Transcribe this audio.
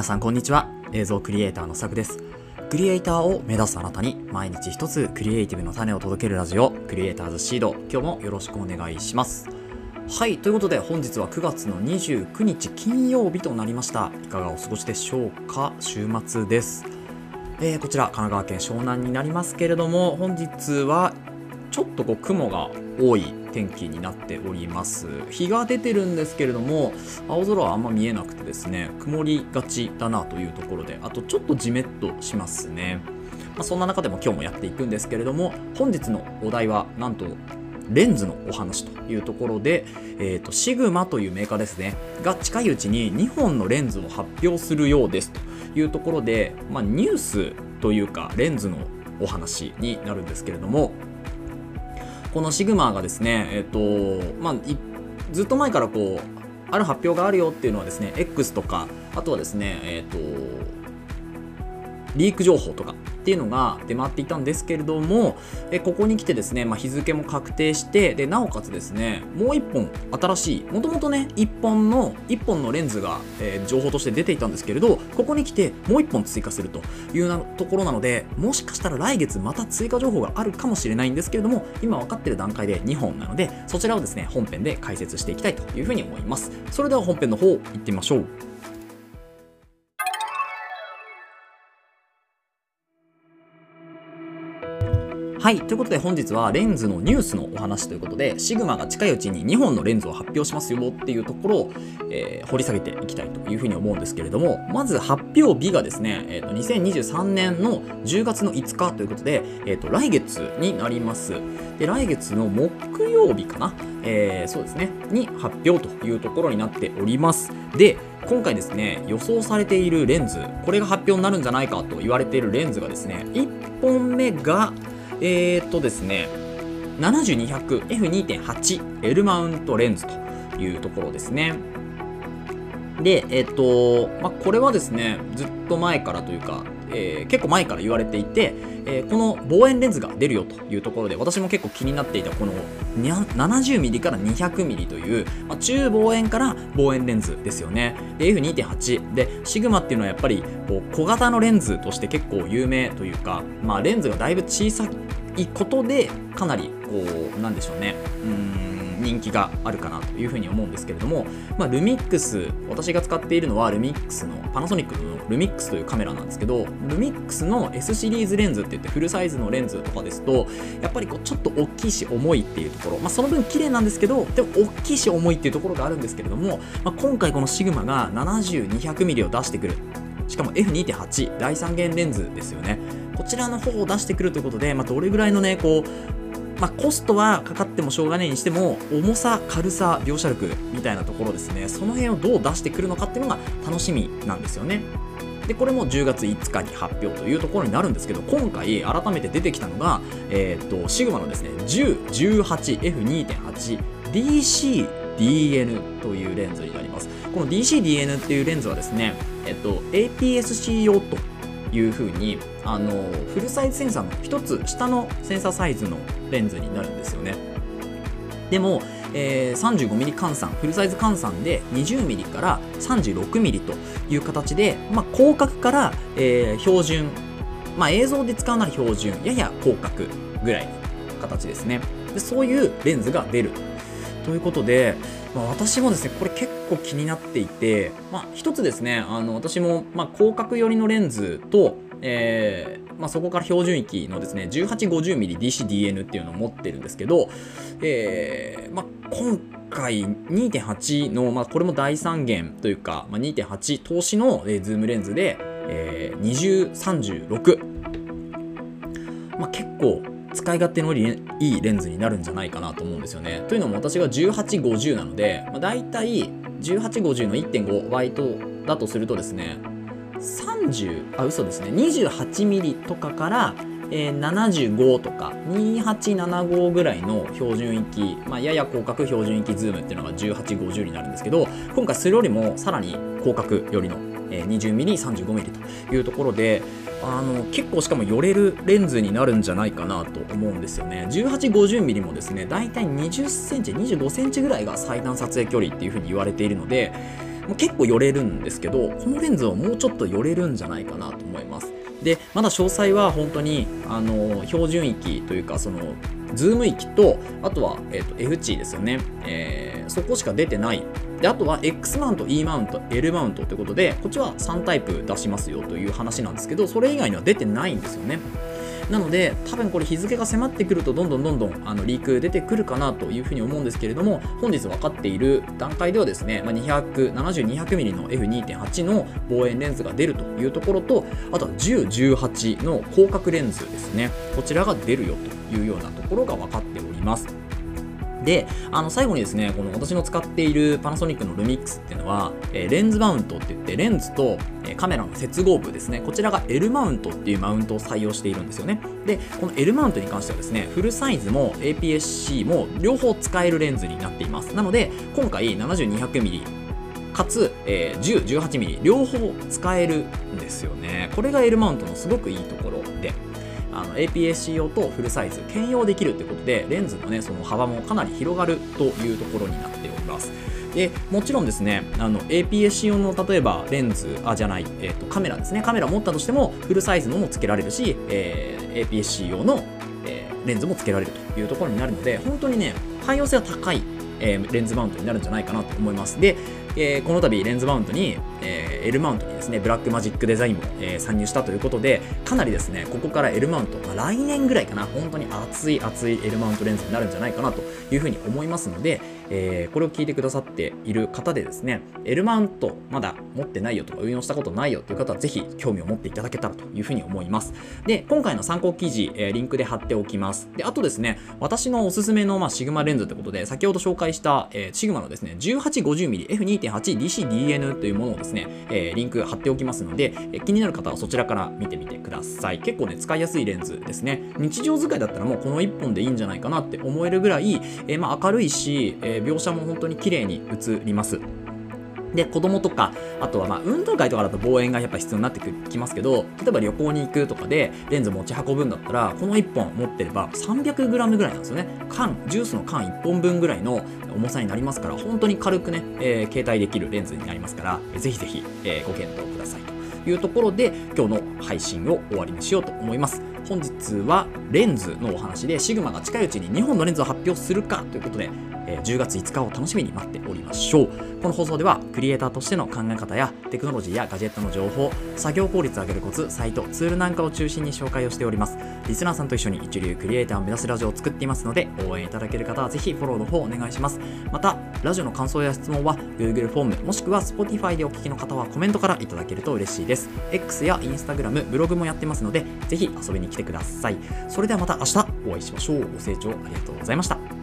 皆さんこんにちは。映像クリエイターのさくです。クリエイターを目指すあなたに毎日一つクリエイティブの種を届けるラジオクリエイターズシード。今日もよろしくお願いします。はいということで本日は9月の29日金曜日となりました。いかがお過ごしでしょうか？週末です。えー、こちら神奈川県湘南になりますけれども本日はちょっとこう雲が多い天気になっております。日が出てるんですけれども青空はあんま見えなくてですね曇りがちだなというところであとちょっとじめっとしますね、まあ、そんな中でも今日もやっていくんですけれども本日のお題はなんとレンズのお話というところで、えーと、シグマというメーカーですねが近いうちに2本のレンズを発表するようですというところで、まあ、ニュースというかレンズのお話になるんですけれどもこのシグマがですね、えっ、ー、と、まあ、ずっと前からこう、ある発表があるよっていうのはですね、X とか、あとはですね、えっ、ー、と、リーク情報とかっていうのが出回っていたんですけれども、えここに来てですね、まあ、日付も確定してでなおかつですねもう1本新しいもともとね1本の1本のレンズが、えー、情報として出ていたんですけれどここに来てもう1本追加するというなところなのでもしかしたら来月また追加情報があるかもしれないんですけれども今分かってる段階で2本なのでそちらをですね本編で解説していきたいというふうに思います。それでは本編の方行ってみましょう。はい。ということで本日はレンズのニュースのお話ということで、シグマが近いうちに2本のレンズを発表しますよっていうところを、えー、掘り下げていきたいというふうに思うんですけれども、まず発表日がですね、えーと、2023年の10月の5日ということで、えーと、来月になります。で、来月の木曜日かな、えー、そうですね、に発表というところになっております。で、今回ですね、予想されているレンズ、これが発表になるんじゃないかと言われているレンズがですね、1本目が、えー、っとですね、7200F2.8 L マウントレンズというところですね。で、えっと、まあ、これはですね、ずっと前からというか、えー、結構前から言われていて、えー、この望遠レンズが出るよというところで私も結構気になっていたこの 70mm から 200mm という、まあ、中望遠から望遠レンズですよね。で F2.8 でシグマっていうのはやっぱりこう小型のレンズとして結構有名というか、まあ、レンズがだいぶ小さいことでかなりこうなんでしょうね。うん。人気があるかなというふうに思うんですけれども、まあ、ルミックス私が使っているのはルミックスのパナソニックのルミックスというカメラなんですけどルミックスの S シリーズレンズって言ってフルサイズのレンズとかですとやっぱりこうちょっと大きいし重いっていうところ、まあ、その分綺麗なんですけどでも大きいし重いっていうところがあるんですけれども、まあ、今回このシグマが 70-200mm を出してくる。しかも F2.8 第3元レンズですよね。こちらの方を出してくるということで、まあ、どれぐらいのねこうまあ、コストはかかってもしょうがないにしても重さ軽さ描写力みたいなところですね。その辺をどう出してくるのかっていうのが楽しみなんですよね。でこれも10月5日に発表というところになるんですけど今回改めて出てきたのが、えーと、シグマのですね 1018F2.8DCDN というレンズになります。この DCDN っていうレンズはですね、えっと、APS-C 用というふうにあのフルサイズセンサーの1つ下のセンサーサイズのレンズになるんですよね。でも、えー、35mm 換算フルサイズ換算で 20mm から 36mm という形で、まあ、広角から、えー、標準、まあ、映像で使うなら標準やや広角ぐらいの形ですね。でそういうレンズが出る。ということで、まあ、私もですねこれ結構気になっていて、まあ、一つですねあの私も、まあ、広角寄りのレンズと、えーまあ、そこから標準域のですね 1850mmDCDN っていうのを持ってるんですけど、えーまあ、今回2.8の、まあ、これも大三元というか、まあ、2.8通しの、えー、ズームレンズで、えー、2036、まあ、結構使い勝手のいいレンズになるんじゃないかなと思うんですよね。というのも私が1850なので、まあ、大体1850の1.5倍とだとするとですね30あ嘘ですね 28mm とかから、えー、75とか2875ぐらいの標準域、まあ、やや広角標準域ズームっていうのが1850になるんですけど今回それよりもさらに広角よりの、え、20mm35mm というところであの結構しかも寄れるレンズになるんじゃないかなと思うんですよね。1850mm もですねだいたい20センチ25センチぐらいが最短撮影距離っていうふうに言われているので結構寄れるんですけどこのレンズはもうちょっと寄れるんじゃないかなと思います。でまだ詳細は本当にあの標準域というかそのズーム域とあとは、えーと、F 値ですよね、えー、そこしか出てないであとは X マウント E マウント L マウントということでこっちは3タイプ出しますよという話なんですけどそれ以外には出てないんですよね。なので多分これ日付が迫ってくるとどんどんどんどんあのリーク出てくるかなというふうに思うんですけれども本日分かっている段階ではですね、まあ、270-200mm の F2.8 の望遠レンズが出るというところとあとは1018の広角レンズですね。こちらが出るよというようなところが分かっております。で、あの最後にですね、この私の使っているパナソニックのルミックスっていうのは、えー、レンズマウントって言って、レンズと、えー、カメラの接合部ですね、こちらが L マウントっていうマウントを採用しているんですよね。で、この L マウントに関してはですね、フルサイズも APS-C も両方使えるレンズになっています。なので、今回 7200mm かつ、えー、10、18mm 両方使えるんですよね。これが L マウントのすごくいいところで、あの APS-C 用とフルサイズ兼用できるってことでレンズのねその幅もかなり広がるというところになっておりますでもちろんですねあの APS-C 用の例えばレンズあじゃない、えーと、カメラですねカメラ持ったとしてもフルサイズのも付けられるし、えー、APS-C 用の、えー、レンズも付けられるというところになるので本当にね汎用性は高いえ、レンズマウントになるんじゃないかなと思います。で、えー、この度レンズマウントに、えー、L マウントにですね、ブラックマジックデザインも、えー、参入したということで、かなりですね、ここから L マウント、まあ、来年ぐらいかな、本当に熱い熱い L マウントレンズになるんじゃないかなというふうに思いますので、えー、これを聞いてくださっている方でですね、L マウントまだ持ってないよとか運用したことないよという方はぜひ興味を持っていただけたらというふうに思います。で、今回の参考記事、えー、リンクで貼っておきます。で、あとですね、私のおすすめの、まあ、シグマレンズということで、先ほど紹介した、えー、シグマのですね、1850mmF2.8DCDN というものをですね、ねえー、リンク貼っておきますので、え、気になる方はそちらから見てみてください。結構ね、使いやすいレンズですね。日常使いだったらもうこの1本でいいんじゃないかなって思えるぐらい、え、まあ、明るいし、え描写も本当に綺麗に映ります。で、子供とか、あとはまあ運動会とかだと望遠がやっぱ必要になってきますけど、例えば旅行に行くとかでレンズ持ち運ぶんだったら、この1本持ってれば 300g ぐらいなんですよね。缶、ジュースの缶1本分ぐらいの重さになりますから、本当に軽くね、えー、携帯できるレンズになりますから、ぜひぜひ、えー、ご検討くださいいうところで、今日の配信を終わりにしようと思います。本日はレンズのお話で、シグマが近いうちに2本のレンズを発表するかということで、10月5日を楽しみに待っておりましょう。この放送ではクリエイターとしての考え方やテクノロジーやガジェットの情報作業効率を上げるコツサイトツールなんかを中心に紹介をしております。リスナーさんと一緒に一流クリエイターを目指すラジオを作っていますので応援いただける方はぜひフォローの方お願いします。またラジオの感想や質問は Google フォームもしくは Spotify でお聞きの方はコメントからいただけると嬉しいです。です。X や Instagram ブログもやってますのでぜひ遊びに来てください。それではまた明日お会いしましょう。ご清聴ありがとうございました。